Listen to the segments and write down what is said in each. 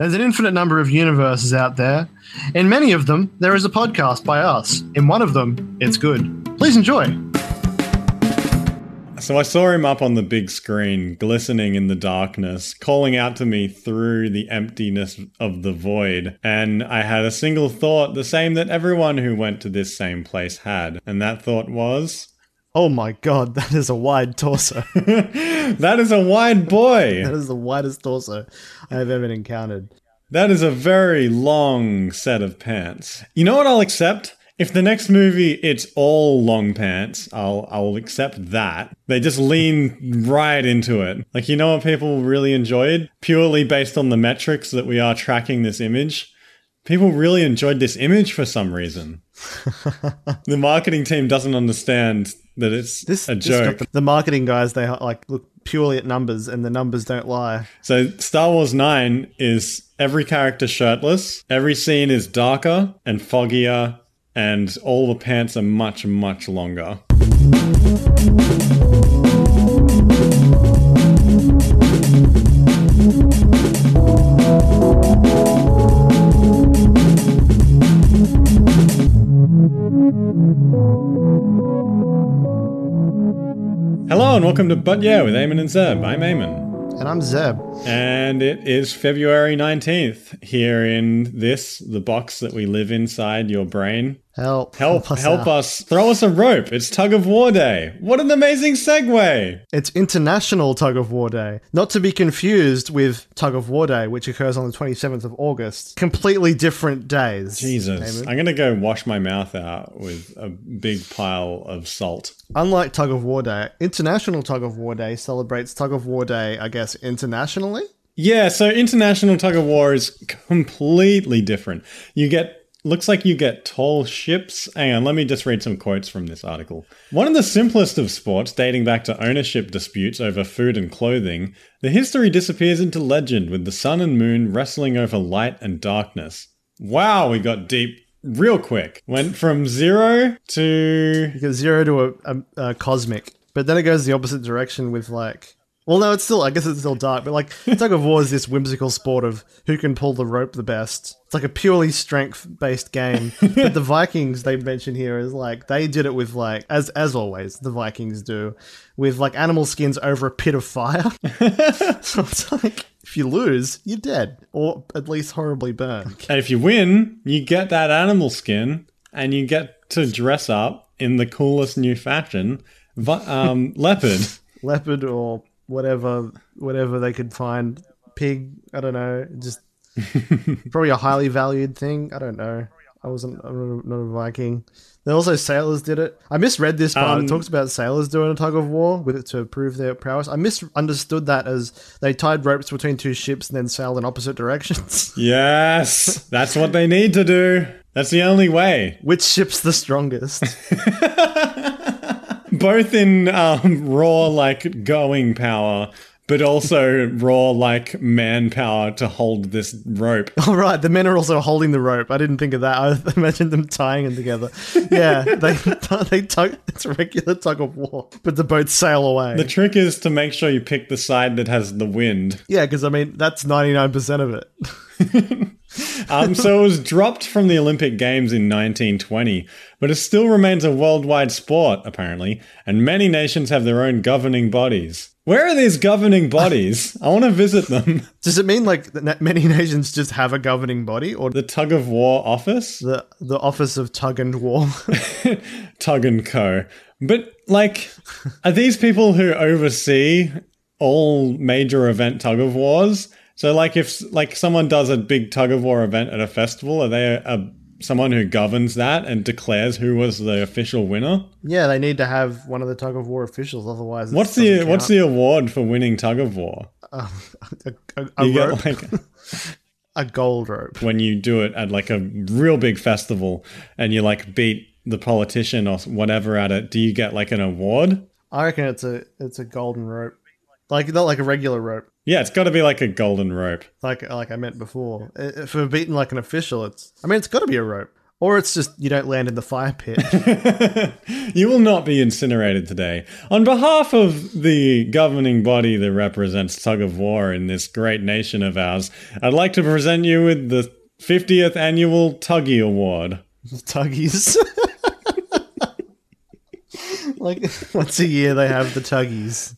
There's an infinite number of universes out there. In many of them, there is a podcast by us. In one of them, it's good. Please enjoy. So I saw him up on the big screen, glistening in the darkness, calling out to me through the emptiness of the void. And I had a single thought, the same that everyone who went to this same place had. And that thought was. Oh my god, that is a wide torso. that is a wide boy. that is the widest torso I have ever encountered. That is a very long set of pants. You know what I'll accept? If the next movie it's all long pants, I'll I'll accept that. They just lean right into it. Like you know what people really enjoyed? Purely based on the metrics that we are tracking this image. People really enjoyed this image for some reason. the marketing team doesn't understand that it's This a joke. got- the marketing guys, they like look purely at numbers, and the numbers don't lie. So Star Wars 9 is every character shirtless, every scene is darker and foggier, and all the pants are much, much longer. Welcome to But Yeah with Eamon and Zeb. I'm Eamon. And I'm Zeb. And it is February 19th here in this, the box that we live inside your brain. Help! Help, us help us, throw us a rope. It's tug of war day. What an amazing segue. It's International Tug of War Day, not to be confused with Tug of War Day, which occurs on the 27th of August. Completely different days. Jesus. I'm going to go wash my mouth out with a big pile of salt. Unlike Tug of War Day, International Tug of War Day celebrates Tug of War Day, I guess, internationally. Yeah, so international tug of war is completely different. You get looks like you get tall ships. Hang on, let me just read some quotes from this article. One of the simplest of sports, dating back to ownership disputes over food and clothing, the history disappears into legend with the sun and moon wrestling over light and darkness. Wow, we got deep real quick. Went from zero to goes zero to a, a, a cosmic, but then it goes the opposite direction with like. Well, no, it's still. I guess it's still dark, but like tug of war is this whimsical sport of who can pull the rope the best. It's like a purely strength-based game. but the Vikings they mention here is like they did it with like as as always the Vikings do with like animal skins over a pit of fire. so it's like if you lose, you're dead, or at least horribly burned. And if you win, you get that animal skin and you get to dress up in the coolest new fashion, um, leopard. leopard or whatever whatever they could find. Pig i don't know just probably a highly valued thing i don't know. I wasn't i'm not a viking. Then also sailors did it. I misread this part. Um, it talks about sailors doing a tug of war with it to prove their prowess. I misunderstood that as they tied ropes between two ships and then sailed in opposite directions. Yes, that's what they need to do. That's the only way. which ship's the strongest Both in um, raw, like going power, but also raw, like manpower to hold this rope. All right, the men are also holding the rope. I didn't think of that. I imagined them tying it together. Yeah, they they tug. It's a regular tug of war, but the boats sail away. The trick is to make sure you pick the side that has the wind. yeah, because I mean that's ninety nine percent of it. Um, so it was dropped from the Olympic Games in 1920, but it still remains a worldwide sport, apparently, and many nations have their own governing bodies. Where are these governing bodies? I want to visit them. Does it mean like that many nations just have a governing body, or The Tug of War Office? the the Office of Tug and War? Tug and Co. But, like, are these people who oversee all major event tug of wars? So, like, if like someone does a big tug of war event at a festival, are they a, a someone who governs that and declares who was the official winner? yeah, they need to have one of the tug of war officials, otherwise. What's the what's the award for winning tug of war? Um, a, a, a You rope, get like a gold rope? when you do it at like a real big festival and you like beat the politician or whatever at it. Do you get like an award? I reckon it's a it's a golden rope, like not like a regular rope. Yeah, it's got to be like a golden rope. like like I meant before. Uh, For beating like an official, it's I mean it's got to be a rope. Or it's just you don't land in the fire pit. you will not be incinerated today. On behalf of the governing body that represents tug of war in this great nation of ours, I'd like to present you with the 50th annual Tuggy Award. Tuggies. like once a year they have the tuggies.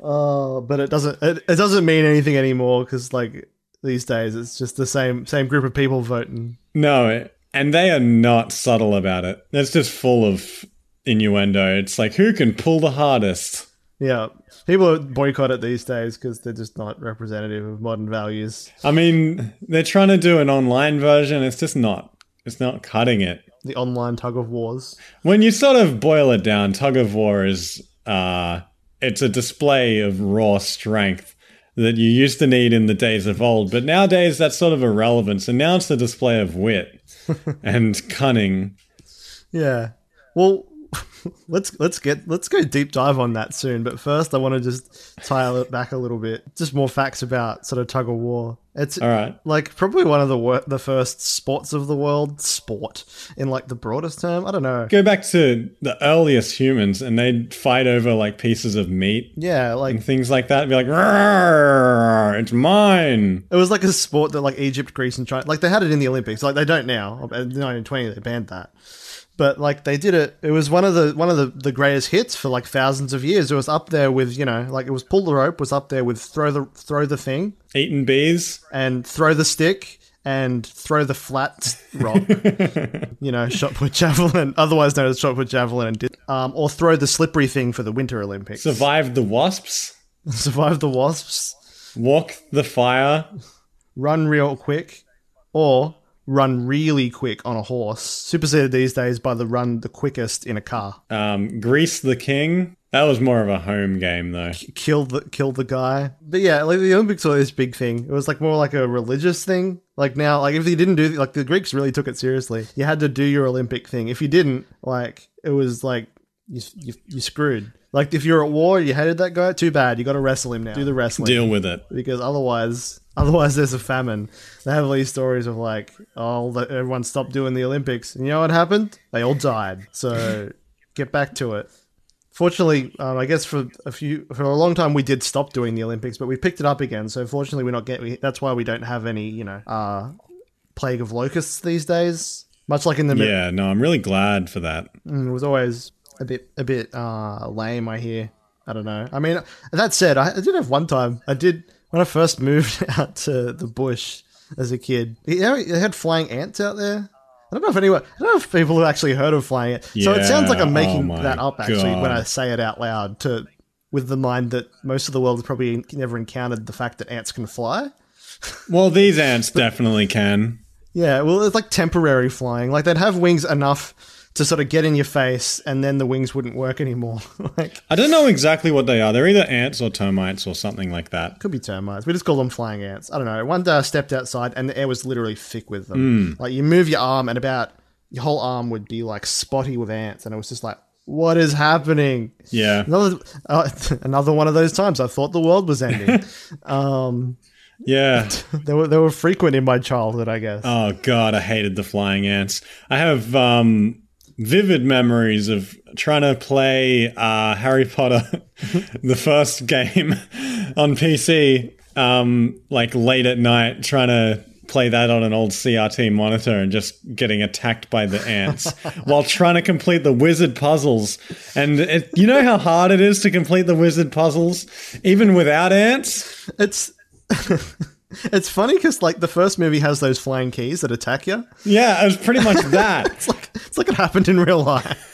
Oh, but it doesn't it, it doesn't mean anything anymore because like these days it's just the same same group of people voting. No, and they are not subtle about it. It's just full of innuendo. It's like who can pull the hardest. Yeah, people boycott it these days because they're just not representative of modern values. I mean, they're trying to do an online version. It's just not. It's not cutting it. The online tug of wars. When you sort of boil it down, tug of war is uh, it's a display of raw strength that you used to need in the days of old, but nowadays that's sort of irrelevant. So now it's the display of wit and cunning. Yeah. Well, let's let's get let's go deep dive on that soon. But first, I want to just tie it back a little bit. Just more facts about sort of tug of war. It's All right. like probably one of the wor- the first sports of the world. Sport in like the broadest term. I don't know. Go back to the earliest humans, and they'd fight over like pieces of meat Yeah, like and things like that. Be like, "Rawr, it's mine. it was like a sport that like Egypt, Greece, and China like they had it in the Olympics. Like they don't now. In 1920, they banned that. But like they did it. It was one of the one of the, the greatest hits for like thousands of years. It was up there with you know like it was pull the rope was up there with throw the throw the thing Eating bees. and throw the stick and throw the flat rock. you know, shot put javelin, otherwise known as shot put javelin, and did, um, or throw the slippery thing for the Winter Olympics. survive the wasps. Survive the wasps, Walk the fire. run real quick, or run really quick on a horse. Superseded these days by the run the quickest in a car. Um, grease the king. That was more of a home game though. Kill the kill the guy. But yeah, like the Olympics were this big thing. It was like more like a religious thing. Like now, like if you didn't do like the Greeks really took it seriously. You had to do your Olympic thing. If you didn't, like it was like you you, you screwed. Like if you're at war, you hated that guy. Too bad. You got to wrestle him now. Do the wrestling Deal with it. because otherwise, otherwise there's a famine. They have all these stories of like, oh, the- everyone stopped doing the Olympics, and you know what happened? They all died. So get back to it. Fortunately, um, I guess for a few for a long time we did stop doing the Olympics, but we picked it up again. So fortunately, we're not getting. That's why we don't have any, you know, uh, plague of locusts these days. Much like in the Yeah, no, I'm really glad for that. Mm, it was always a bit a bit uh, lame. I hear. I don't know. I mean, that said, I, I did have one time. I did when I first moved out to the bush as a kid. You know, they had flying ants out there. I don't know if anyone. I don't know if people have actually heard of flying ants. so it sounds like I'm making oh that up actually when I say it out loud. To with the mind that most of the world has probably never encountered the fact that ants can fly. Well, these ants definitely can. Yeah, well, it's like temporary flying. Like they'd have wings enough to sort of get in your face, and then the wings wouldn't work anymore. like I don't know exactly what they are. They're either ants or termites or something like that. could be termites. We just call them flying ants. I don't know. One day I stepped outside, and the air was literally thick with them. Like you move your arm, and about your whole arm would be like spotty with ants, and it was just like, what is happening? Yeah. Another uh, another one of those times I thought the world was ending. um, Yeah. they were they were frequent in my childhood, I guess. Oh god, I hated the flying ants. I have um vivid memories of trying to play uh Harry Potter the first game on PC um like late at night trying to play that on an old CRT monitor and just getting attacked by the ants while trying to complete the wizard puzzles. And it, you know how hard it is to complete the wizard puzzles even without ants? It's it's funny because like the first movie has those flying keys that attack you. Yeah, it was pretty much that. It's like it's like it happened in real life.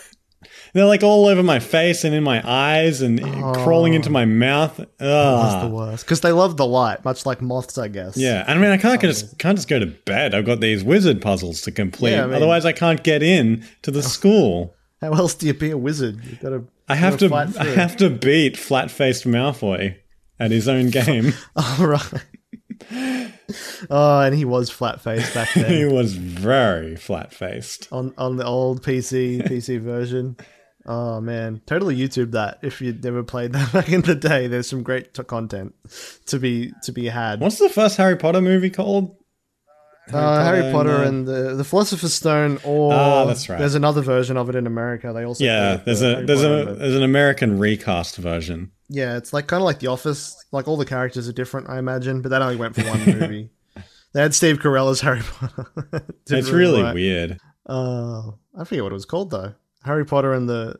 They're like all over my face and in my eyes and crawling into oh. my mouth. That's Ugh. the worst because they love the light, much like moths, I guess. Yeah, I mean, I can't just can't just go to bed. I've got these wizard puzzles to complete. Yeah, I mean- Otherwise, I can't get in to the school. How else do you be a wizard? You gotta. I have to. I have to beat flat faced Malfoy at his own game. All right. oh, and he was flat faced back then. he was very flat faced. on on the old PC PC version. Oh man, totally YouTube that if you'd never played that back in the day. There's some great t- content to be to be had. What's the first Harry Potter movie called? Uh, Harry Potter and the, the Philosopher's Stone, or Ah, that's right. there's another version of it in America. They also yeah, there's the a Harry there's Potter a there's an American recast version. yeah, it's like kind of like The Office. Like all the characters are different, I imagine, but that only went for one movie. They had Steve Carell as Harry Potter. It's really work. weird. Uh, I forget what it was called though. Harry Potter and the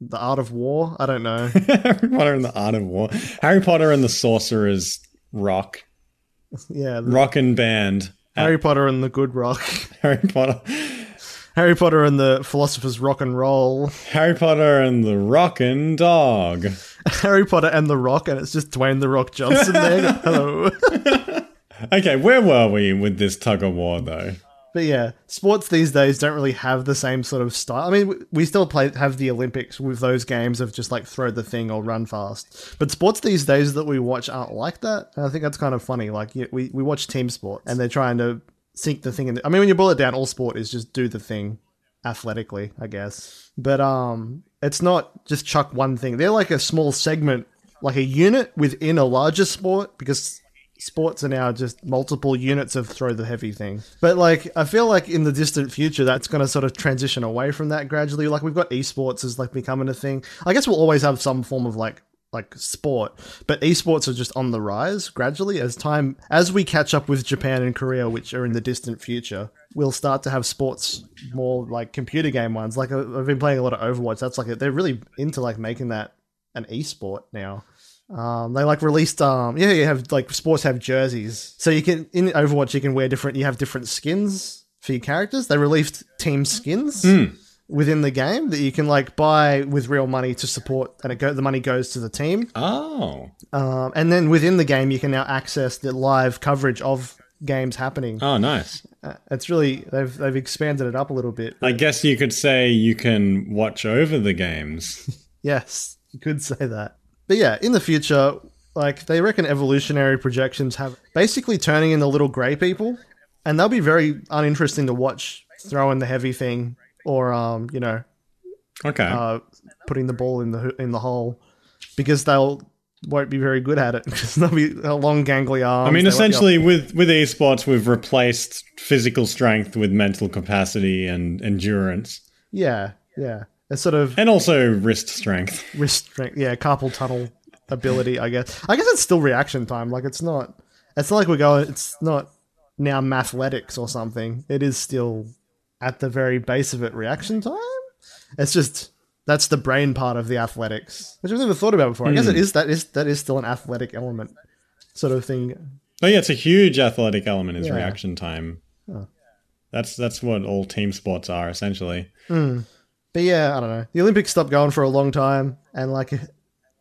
the Art of War. I don't know. Harry Potter and the Art of War. Harry Potter and the Sorcerer's Rock. Yeah, the- and Band. Harry Potter and the Good Rock. Harry Potter. Harry Potter and the Philosopher's Rock and Roll. Harry Potter and the Rockin' Dog. Harry Potter and the Rock, and it's just Dwayne the Rock Johnson there. Hello. Okay, where were we with this tug of war though? But yeah, sports these days don't really have the same sort of style. I mean, we- still play have the Olympics with those games of just like throw the thing or run fast. But sports these days that we watch aren't like that. And I think that's kind of funny. Like we we watch team sports and they're trying to sink the thing in. I mean, when you boil it down, all sport is just do the thing athletically, I guess. But um, it's not just chuck one thing. They're like a small segment, like a unit within a larger sport because sports are now just multiple units of throw the heavy thing. But like I feel like in the distant future that's going to sort of transition away from that gradually. Like we've got esports as like becoming a thing. I guess we'll always have some form of like like sport, but esports are just on the rise gradually as time as we catch up with Japan and Korea which are in the distant future. We'll start to have sports more like computer game ones. Like I've been playing a lot of Overwatch. That's like they're really into like making that an esport now. Um, they like released um yeah you have like sports have jerseys so you can in Overwatch you can wear different you have different skins for your characters they released team skins within the game that you can like buy with real money to support and it go the money goes to the team Oh. um, and then within the game you can now access the live coverage of games happening Oh, nice. uh, it's really they've they've expanded it up a little bit I guess you could say you can watch over the games. Yes, you could say that. But yeah, in the future, like they reckon evolutionary projections have basically turning into little grey people, and they'll be very uninteresting to watch throwing the heavy thing or um, you know, Okay. uh, putting the ball in the in the hole because they'll won't be very good at it because they'll be a long gangly arms. I mean, essentially, with with esports, we've replaced physical strength with mental capacity and endurance, yeah, yeah. It's sort of and also wrist strength. wrist strength, yeah, carpal tunnel ability. I guess. I guess it's still reaction time. Like it's not. It's not like we're going. It's not now mathletics or something. It is still at the very base of it reaction time. It's just that's the brain part of the athletics, which I've never thought about before. I guess it hmm. is that is that is still an athletic element, sort of thing. Oh yeah, it's a huge athletic element is Yeah. reaction time. That's that's what all team sports are essentially. Hmm. But yeah, I don't know. The Olympics stopped going for a long time, and like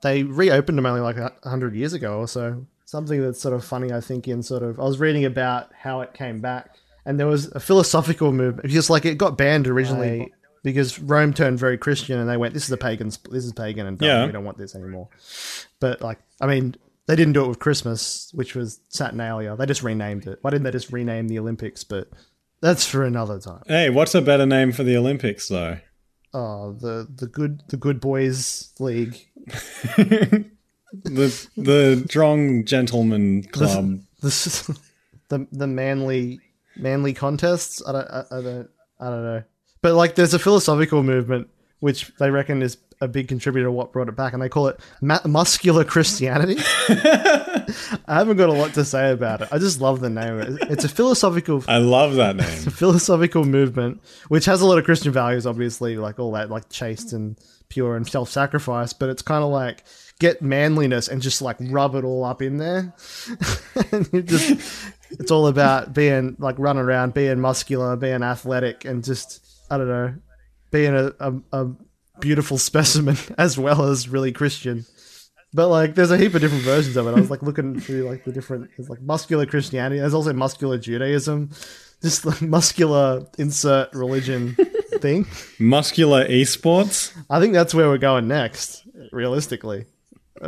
they reopened them only like a hundred years ago or so. Something that's sort of funny, I think. In sort of, I was reading about how it came back, and there was a philosophical movement because like it got banned originally because Rome turned very Christian, and they went, "This is a pagan. This is pagan, and dumb. Yeah. we don't want this anymore." But like, I mean. They didn't do it with Christmas, which was Saturnalia. They just renamed it. Why didn't they just rename the Olympics? But that's for another time. Hey, what's a better name for the Olympics though? Oh, the the good the good boys league. The the strong gentleman club. This the the manly manly contests. I don't I, I don't I don't know. But like, there's a philosophical movement which they reckon is a big contributor to what brought it back, and they call it ma- muscular Christianity. I haven't got a lot to say about it. I just love the name. It's a philosophical I love that name. It's a philosophical movement, which has a lot of Christian values, obviously, like all that, like chaste and pure and self sacrifice, but it's kind of like get manliness and just like rub it all up in there. and you just, it's all about being like running around, being muscular, being athletic, and just, I don't know, being a, a, a beautiful specimen as well as really Christian. But like, there's a heap of different versions of it. I was like looking through like the different. There's like muscular Christianity. There's also muscular Judaism. Just like muscular insert religion thing. Muscular esports. I think that's where we're going next. Realistically,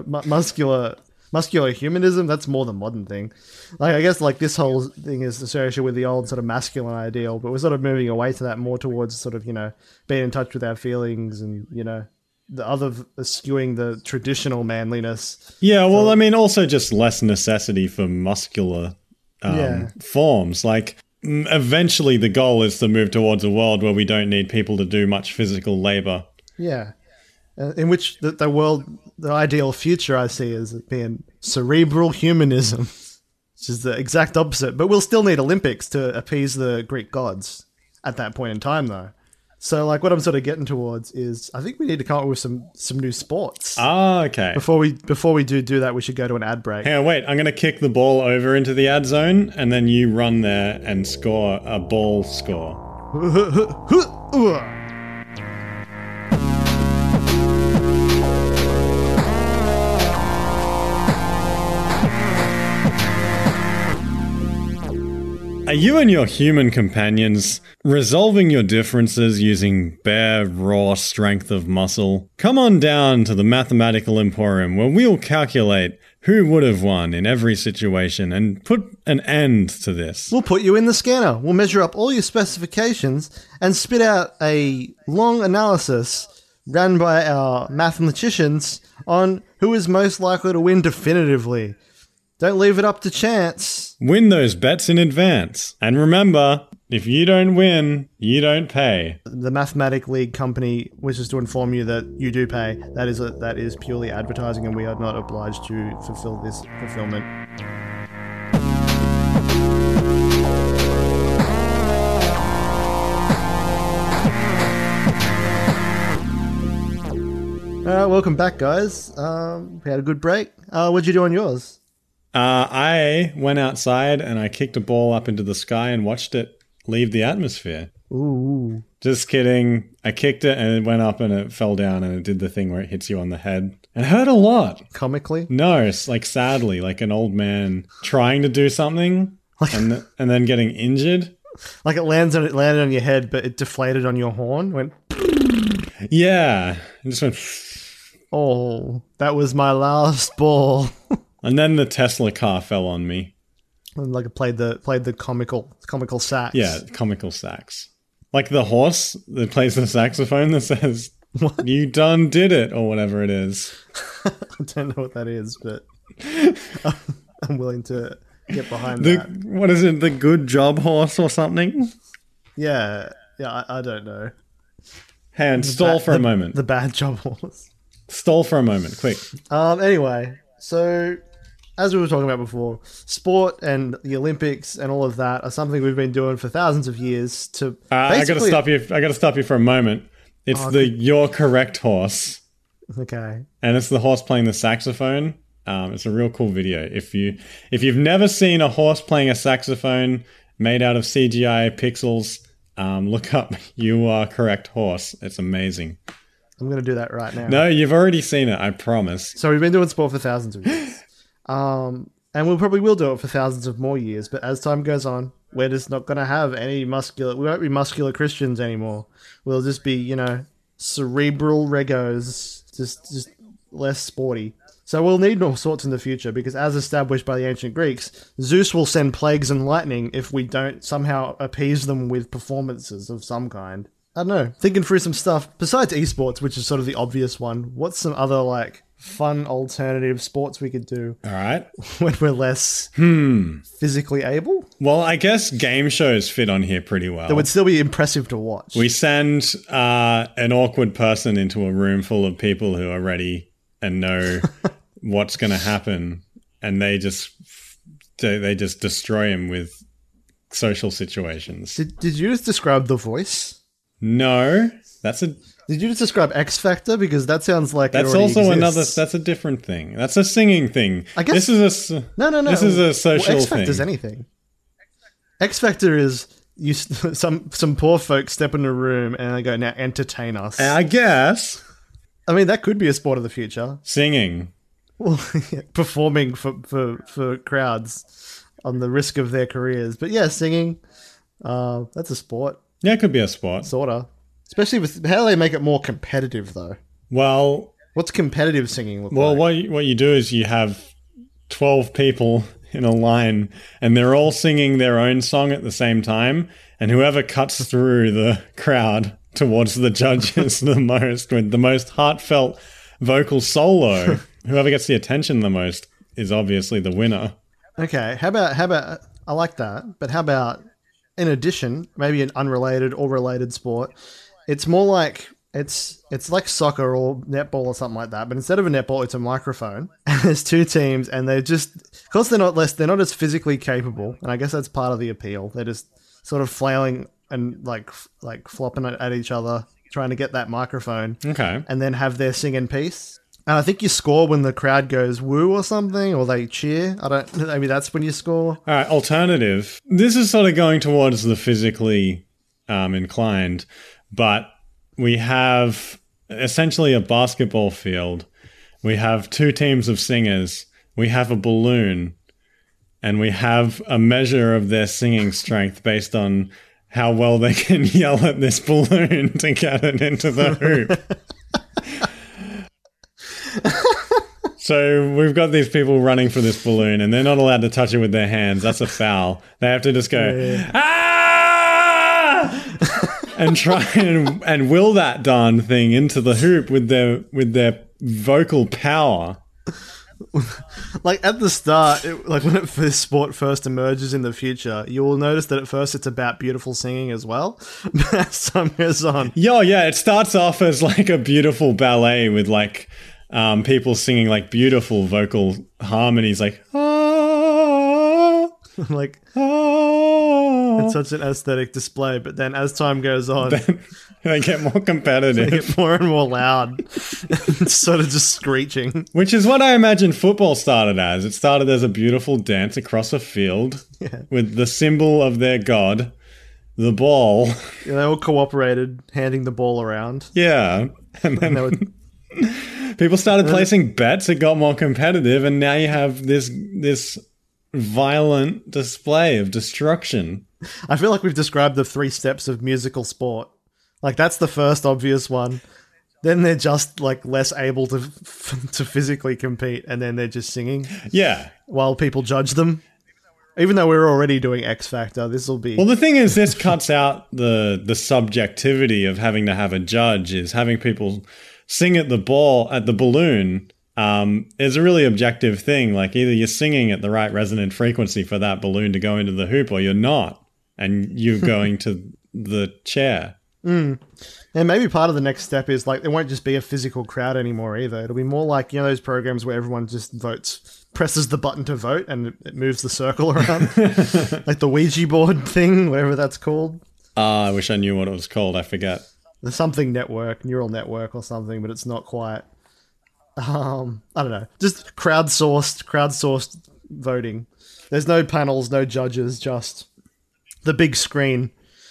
mu- muscular muscular humanism. That's more the modern thing. Like I guess like this whole thing is associated with the old sort of masculine ideal, but we're sort of moving away to that more towards sort of you know being in touch with our feelings and you know the other skewing the traditional manliness. Yeah, well, I mean, also just less necessity for muscular um, Yeah. forms. Like eventually the goal is to move towards a world where we don't need people to do much physical labor. Yeah. Uh, in which the, the world, the ideal future I see is being cerebral humanism, which is the exact opposite. But we'll still need Olympics to appease the Greek gods at that point in time, though. So, like, what I'm sort of getting towards is, I think we need to come up with some some new sports. Ah, okay. Before we before we do do that, we should go to an ad break. Hang on, wait. I'm going to kick the ball over into the ad zone, and then you run there and score a ball score. Are you and your human companions resolving your differences using bare, raw strength of muscle? Come on down to the Mathematical Emporium where we'll calculate who would have won in every situation and put an end to this. We'll put you in the scanner. We'll measure up all your specifications and spit out a long analysis run by our mathematicians on who is most likely to win definitively. Don't leave it up to chance. Win those bets in advance. And remember, if you don't win, you don't pay. The Mathematic League company wishes to inform you that you do pay. That is a, that is purely advertising, and we are not obliged to fulfill this fulfillment. All right, welcome back, guys. Um, we had a good break. Uh, what'd you do on yours? Uh, I went outside and I kicked a ball up into the sky and watched it leave the atmosphere. Ooh, Just kidding. I kicked it and it went up and it fell down and it did the thing where it hits you on the head. It hurt a lot. comically. No, it's like sadly, like an old man trying to do something and, th- and then getting injured. Like it lands on it landed on your head, but it deflated on your horn. Went Yeah. It just went. oh, that was my last ball. And then the Tesla car fell on me. and like played the played the comical comical sax. Yeah, comical sax. Like the horse that plays the saxophone that says, You done did it, or whatever it is. I don't know what that is, but I'm willing to get behind The, that. what is it? The good job horse or something? Yeah, yeah, I, I don't know. Hand, stall Ba- for a the- moment. The bad job horse. Stall for a moment, quick. Um. Anyway, so as we were talking about before, sport and the Olympics and all of that are something we've been doing for thousands of years. To Uh, I gotta stop you. I gotta stop you for a moment. It's Oh, the "You're Correct" horse, Okay. and it's the horse playing the saxophone. Um, it's a real cool video. If you if you've never seen a horse playing a saxophone made out of CGI pixels, um, look up "You Are Correct" horse. It's amazing. I'm gonna do that right now. No, you've already seen it. I promise. So we've been doing sport for thousands of years. Um, and we probably will do it for thousands of more years. But as time goes on, we're just not going to have any muscular. We won't be muscular Christians anymore. We'll just be, you know, cerebral regos, just just less sporty. So we'll need all sorts in the future because, as established by the ancient Greeks, Zeus will send plagues and lightning if we don't somehow appease them with performances of some kind. I don't know. Thinking through some stuff besides esports, which is sort of the obvious one. What's some other like fun alternative sports we could do All right. when we're less physically able? Well, I guess game shows fit on here pretty well. That would still be impressive to watch. We send uh, an awkward person into a room full of people who are ready and know what's going to happen, and they just they, they just destroy him with social situations. did, did you just describe the voice? No, that's a Did you just describe X Factor? Because that sounds like that's also another that's a different thing. That's a singing thing. I guess- this is a no, no, no. This is a social well, X Factor's thing. anything. X Factor is you. Some some poor folks step in a room and they go, "Now entertain us." I guess I mean, that could be a sport of the future. singing. Well, performing for, for, for crowds on the risk of their careers. But yeah, singing, uh, that's a sport, Yeah, it could be a sport. sorta. Especially with how do they make it more competitive, though. Well, What's competitive singing look Well, like? what you, what you do is you have twelve people in a line, and they're all singing their own song at the same time, and whoever cuts through the crowd towards the judges the most with the most heartfelt vocal solo, whoever gets the attention the most is obviously the winner. Okay, how about how about I like that, but how about in addition, maybe an unrelated or related sport, it's more like it's it's like soccer or netball or something like that. But instead of a netball, it's a microphone. And there's two teams, and they're just because they're not less, they're not as physically capable. And I guess that's part of the appeal. They're just sort of flailing and like like flopping at each other, trying to get that microphone, Okay. and then have their singing piece. And I think you score when the crowd goes woo or something, or they cheer. I don't. Maybe that's when you score. All right, alternative. This is sort of going towards the physically um, inclined, but we have essentially a basketball field. We have two teams of singers. We have a balloon, and we have a measure of their singing strength based on how well they can yell at this balloon to get it into the hoop. So we've got these people running for this balloon, and they're not allowed to touch it with their hands. That's a foul. They have to just go ah, and try and and will that darn thing into the hoop with their with their vocal power. like at the start, it, like when it first sport first emerges in the future, you will notice that at first it's about beautiful singing as well. But as time goes on, Yo, yeah, it starts off as like a beautiful ballet with like um, people singing like beautiful vocal harmonies, like ah, like ah. It's such an aesthetic display. But then as time goes on, they get more competitive. they get more and more loud, sort of just screeching. Which is what I imagine football started as. It started as a beautiful dance across a field Yeah. with the symbol of their god, the ball. Yeah, they all cooperated, handing the ball around. Yeah. And then They would, people started placing bets, it got more competitive, and now you have this this violent display of destruction. I feel like we've described the three steps of musical sport. Like that's the first obvious one. Then they're just like less able to to physically compete, and then they're just singing Yeah. while people judge them. Even though we're already doing X Factor, this will be Well, the thing is, this cuts out the the subjectivity of having to have a judge. Is having people sing at the ball at the balloon um, is a really objective thing. Like either you're singing at the right resonant frequency for that balloon to go into the hoop, or you're not, and you're going to the chair. And maybe part of the next step is like it won't just be a physical crowd anymore either. It'll be more like you know those programs where everyone just votes, presses the button to vote, and it- moves the circle around, like the Ouija board thing, whatever that's called. Ah, I wish I knew what it was called. I forget. There's something network, neural network or something, but it's not quite. Um, I don't know. Just crowdsourced, crowdsourced voting. There's no panels, no judges, just the big screen,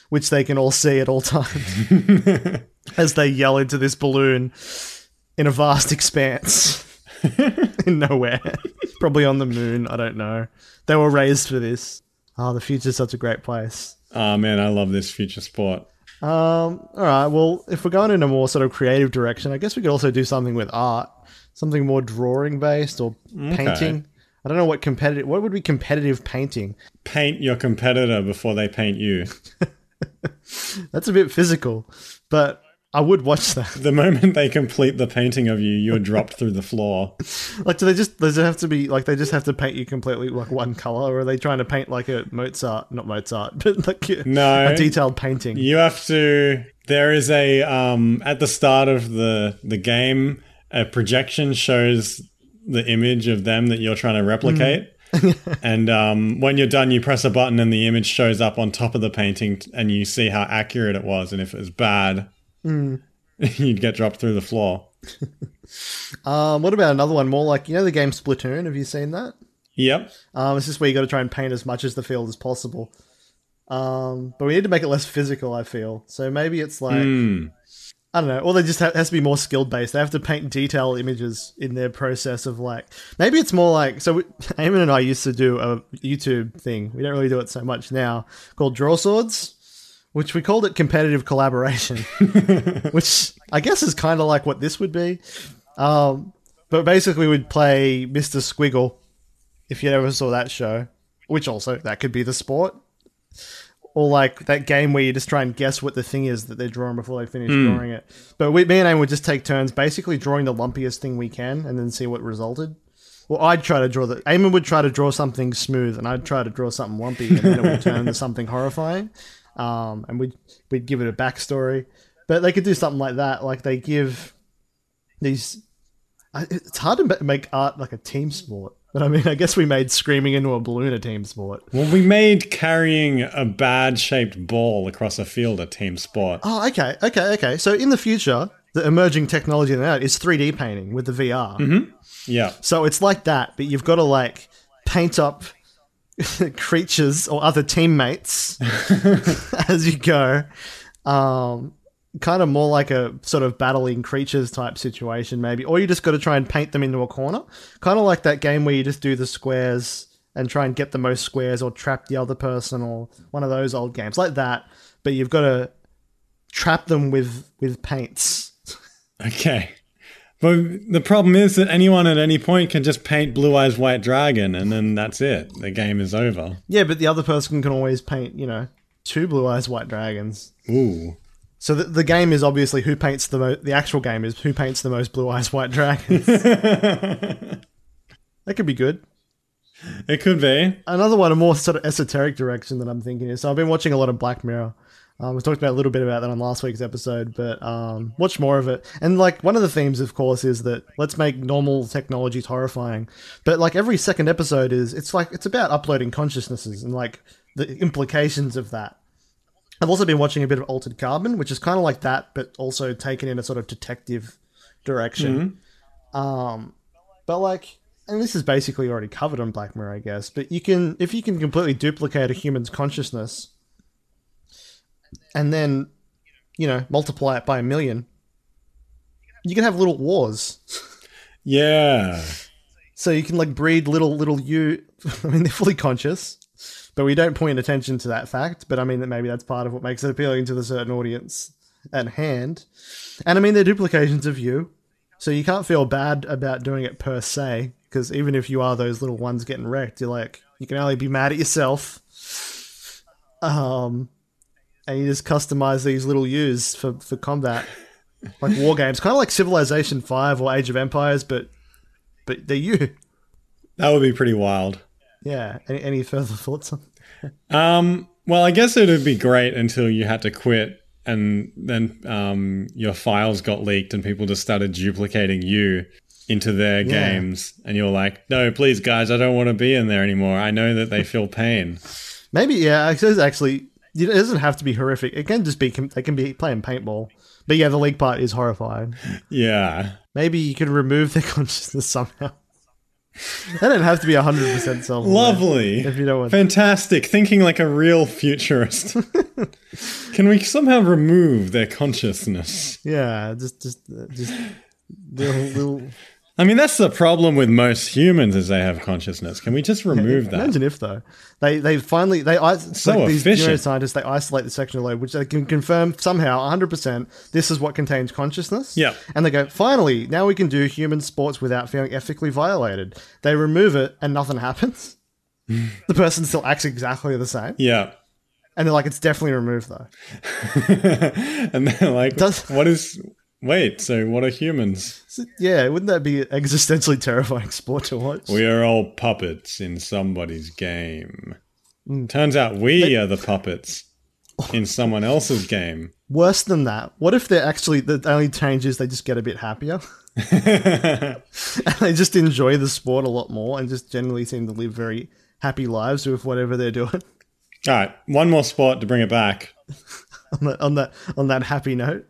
which they can all see at all times as they yell into this balloon in a vast expanse in nowhere. Probably on the moon. I don't know. They were raised for this. Oh, the future's such a great place. Ah, man, I love this future sport. Um, all right. Well, if we're going in a more sort of creative direction, I guess we could also do something with art, something more drawing based or painting. I don't know what competitive. What would be competitive painting? Paint your competitor before they paint you. That's a bit physical, but I would watch that. The moment they complete the painting of you, you're dropped through the floor. Like, do they just does it have to be like they just have to paint you completely like one color, or are they trying to paint like a Mozart, not Mozart, but like a, No. a detailed painting? You have to. There is a um at the start of the the game, a projection shows the image of them that you're trying to replicate. and um, when you're done, you press a button and the image shows up on top of the painting, and you see how accurate it was. And if it was bad, you'd get dropped through the floor. Um, what about another one more like you know the game Splatoon? Have you seen that? Yep. Um, it's just where you got to try and paint as much as the field as possible. Um, but we need to make it less physical. I feel so. Maybe it's like Hmm. I don't know, or they just ha- has to be more skilled based. They have to paint detailed images in their process of like maybe it's more like so. We, Eamon and I used to do a YouTube thing. We don't really do it so much now called Draw Swords. Which we called it competitive collaboration, which I guess is kind of like what this would be. Um, but basically, we'd play Mr. Squiggle, if you ever saw that show, which also that could be the sport, or like that game where you just try and guess what the thing is that they're drawing before they finish drawing it. But we, me and Aim would just take turns, basically drawing the lumpiest thing we can, and then see what resulted. Well, I'd try to draw the. Eamon would try to draw something smooth, and I'd try to draw something lumpy, and then it would turn into something horrifying. Um, and we'd we'd give it a backstory, but they could do something like that. Like they give these. It's hard to make art like a team sport, but I mean, I guess we made screaming into a balloon a team sport. Well, we made carrying a bad shaped ball across a field a team sport. Oh, okay, okay, okay. So in the future, the emerging technology in that is 3D painting with the VR. Yeah. So it's like that, but you've got to like paint up creatures or other teammates as you go. Um, kind of more like a sort of battling creatures type situation, maybe. Or you just got to try and paint them into a corner. Kind of like that game where you just do the squares and try and get the most squares or trap the other person or one of those old games like that. But you've got to trap them with with paints. Okay. But the problem is that anyone at any point can just paint Blue Eyes White Dragon and then that's it. The game is over. Yeah, but the other person can always paint, you know, two blue eyes white dragons. Ooh. So the, the game is obviously who paints the most. The actual game is who paints the most blue eyes white dragons. that could be good. It could be. Another one, a more sort of esoteric direction that I'm thinking is. So I've been watching a lot of Black Mirror. Um, we talked about a little bit about that on last week's episode, but um, watch more of it. And like one of the themes, of course, is that let's make normal technologies horrifying. But like every second episode is, it's like it's about uploading consciousnesses and like the implications of that. I've also been watching a bit of Altered Carbon, which is kind of like that, but also taken in a sort of detective direction. Um, but like, and this is basically already covered on Black Mirror, I guess. But you can, if you can completely duplicate a human's consciousness, and then, you know, multiply it by a million, you can have little wars. Yeah. So you can like breed little little you. I mean, they're fully conscious, but we don't point attention to that fact. But I mean that maybe that's part of what makes it appealing to the certain audience at hand. And I mean they're duplications of you, so you can't feel bad about doing it per se. Because even if you are those little ones getting wrecked, you're like you can only be mad at yourself. Um, and you just customize these little U's for for combat, like war games, kind of like Civilization Five or Age of Empires, but but they're you. That would be pretty wild. Yeah. Any, any further thoughts on? Um, well, I guess it would be great until you had to quit and then um, your files got leaked and people just started duplicating you into their Yeah. games. And you're like, no, please, guys, I don't want to be in there anymore. I know that they feel pain. Maybe yeah. It says actually, it doesn't have to be horrific. It can just be they can be playing paintball. But yeah, the leak part is horrifying. Yeah. Maybe you could remove their consciousness somehow. they don't have to be hundred percent self. Lovely. If you don't want. Fantastic. Thinking like a real futurist. Can we somehow remove their consciousness? Yeah, just just uh, just little little. I mean, that's the problem with most humans is they have consciousness. Can we just remove that? Imagine if though they they finally they So like these neuroscientists they isolate the sexual lobe, which they can confirm somehow 100 percent this is what contains consciousness. Yeah. and they go finally now we can do human sports without feeling ethically violated. They remove it and nothing happens. the person still acts exactly the same, Yeah. and they're like it's definitely removed though. and they're like, Does- what is. Wait, so what are humans? Yeah, wouldn't that be an existentially terrifying sport to watch? We are all puppets in somebody's game. Mm. Turns out we are the puppets in someone else's game. Worse than that, what if they're actually the only change is they just get a bit happier? and they just enjoy the sport a lot more and just generally seem to live very happy lives with whatever they're doing All right, one more sport to bring it back. on that on that on that happy note.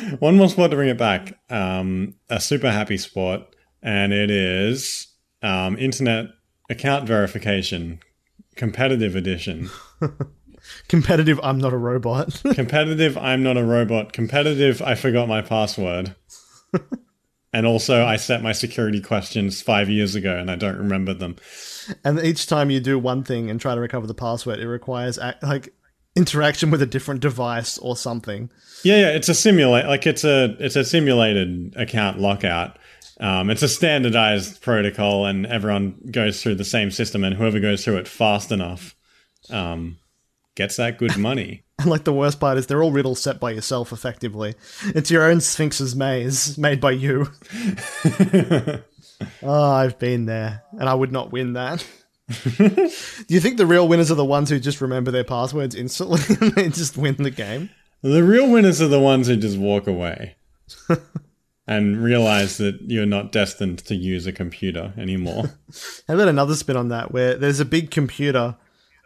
One more spot to bring it back. Um, a super happy spot, and it is um, internet account verification, competitive edition. Competitive I'm not a robot. Competitive, I'm not a robot. Competitive, I forgot my password. and also, I set my security questions five years ago and I don't remember them. and each time you do one thing and try to recover the password, it requires like interaction with a different device or something. Yeah, yeah, it's a simulate like it's a it's a simulated account lockout. Um, it's a standardized protocol, and everyone goes through the same system, and whoever goes through it fast enough um, gets that good money. And like the worst part is they're all riddles set by yourself effectively. It's your own Sphinx's maze made by you. Oh, I've been there, and I would not win that. Do you think the real winners are the ones who just remember their passwords instantly and they just win the game? The real winners are the ones who just walk away and realize that you're not destined to use a computer anymore. How about another spin on that where there's a big computer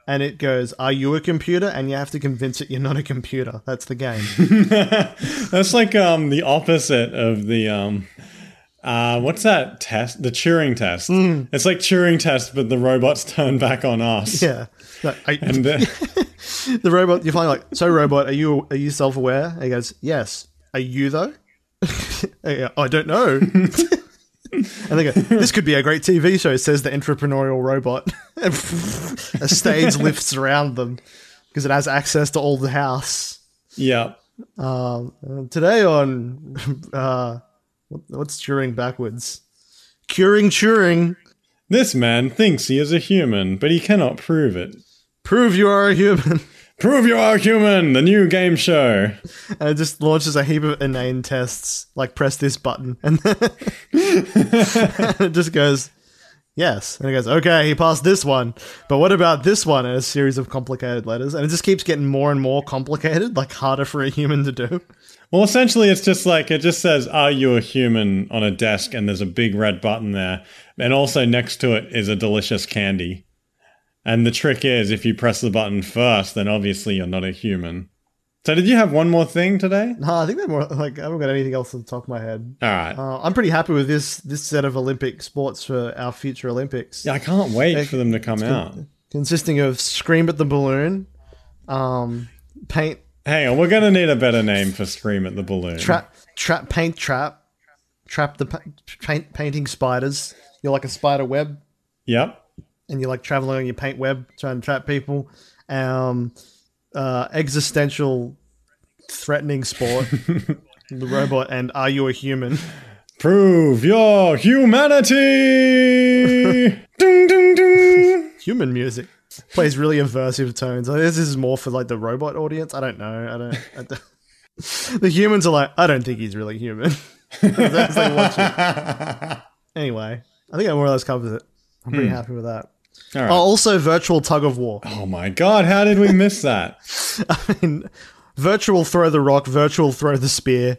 and it goes, Are you a computer? And you have to convince it you're not a computer. That's the game. That's like um the opposite of the um uh what's that test? The Turing test. It's like Turing test, but the robots turn back on us. yeah. No, I- And uh, the robot, you find like, So, robot, are you are you self aware? And he goes, Yes. Are you though? I go, I don't know. and they go, This could be a great TV show, says the entrepreneurial robot. A stage lifts around them because it has access to all the house. yeah. Um, today on uh, what's Turing backwards? Curing Turing. This man thinks he is a human, but he cannot prove it. Prove you are a human. Prove you are human, the new game show. And it just launches a heap of inane tests, like press this button, and it just goes, yes. And it goes, okay, he passed this one, but what about this one? And a series of complicated letters, and it just keeps getting more and more complicated, like harder for a human to do. Well, essentially, it's just like it just says, Are you a human on a desk? And there's a big red button there. And also next to it is a delicious candy. And the trick is, if you press the button first, then obviously you're not a human. So, did you have one more thing today? No, I think they're more like I haven't got anything else on the top of my head. All right. Uh, I'm pretty happy with this this set of Olympic sports for our future Olympics. Yeah, I can't wait for them to come out. consisting of scream at the balloon, um, paint Hang on, we're going to need a better name for Scream at the Balloon. trap, trap, paint trap, trap the pa- paint painting spiders. You're like a spider web, Yep. and you're like traveling on your paint web trying to trap people. Um, uh, existential, threatening sport. the robot and are you a human? Prove your humanity! ding, ding, ding. Human music plays really aversive tones. I guess this is more for like the robot audience. I don't know. I don't. I don't the humans are like, I don't think he's really human. Anyway, I think that more or less covers it. I'm pretty hmm. happy with that. All right. Oh, also, virtual tug of war. Oh my god, how did we miss that? I mean, virtual throw the rock, virtual throw the spear,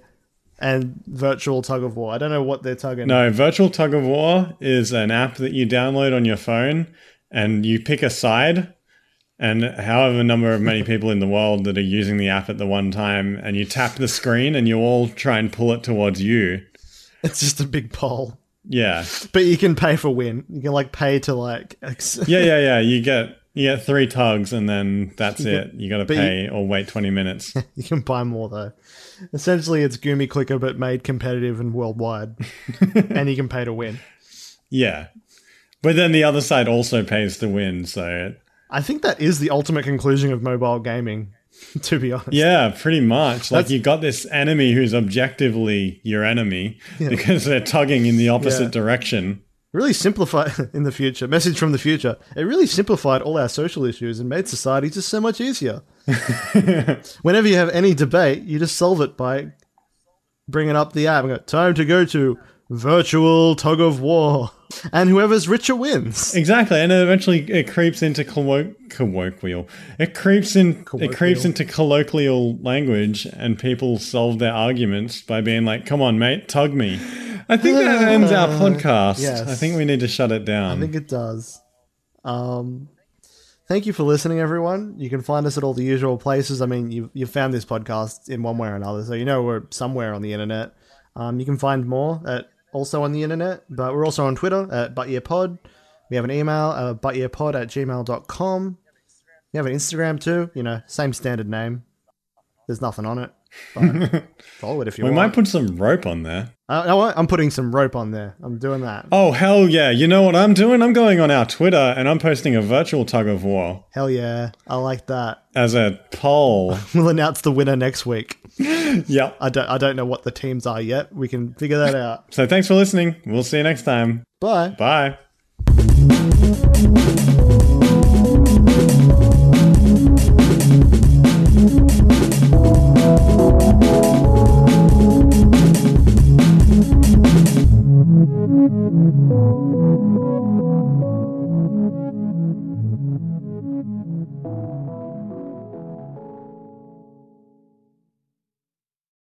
and virtual tug of war. I don't know what they're tugging. No, Virtual Tug of War is an app that you download on your phone and you pick a side and however number of many people in the world that are using the app at the one time and you tap the screen and you all try and pull it towards you. It's just a big pole. Yeah. But you can pay for win. You can like pay to like. Yeah, yeah, yeah. You get you get three tugs and then that's it. You gotta But you- pay or wait twenty minutes. You can buy more though. Essentially, it's Gumi Clicker but made competitive and worldwide, and you can pay to win. Yeah. But then the other side also pays to win, so I think that is the ultimate conclusion of mobile gaming. To be honest, Yeah, pretty much. Like That's- you got this enemy who's objectively your enemy because they're tugging in the opposite Yeah. direction. really simplified in the future. Message from the future. It really simplified all our social issues and made society just so much easier. Whenever you have any debate, you just solve it by bringing up the app and go, "Time to go to virtual tug of war," and whoever's richer wins. Exactly, and eventually it creeps into collo- colloquial. It creeps in. It creeps into colloquial language, and people solve their arguments by being like, "Come on, mate, tug me." I think that ends our podcast. yes. I think we need to shut it down. I think it does. Um, thank you for listening, everyone. You can find us at all the usual places. I mean, you you found this podcast in one way or another, so you know we're somewhere on the internet. Um, you can find more at also on the internet, but we're also on Twitter at butyearpod. We have an email, uh, butyearpod at gmail.com. We have an Instagram too, you know, same standard name. There's nothing on it, follow it if you want. we want. might put some rope on there. Uh, you know what? I'm putting some rope on there. I'm doing that. Oh hell yeah! You know what I'm doing? I'm going on our Twitter and I'm posting a virtual tug of war Hell yeah. I like that. as a poll. We'll announce the winner next week. yep. I don't I don't know what the teams are yet. We can figure that out. So thanks for listening. We'll see you next time. Bye. Bye.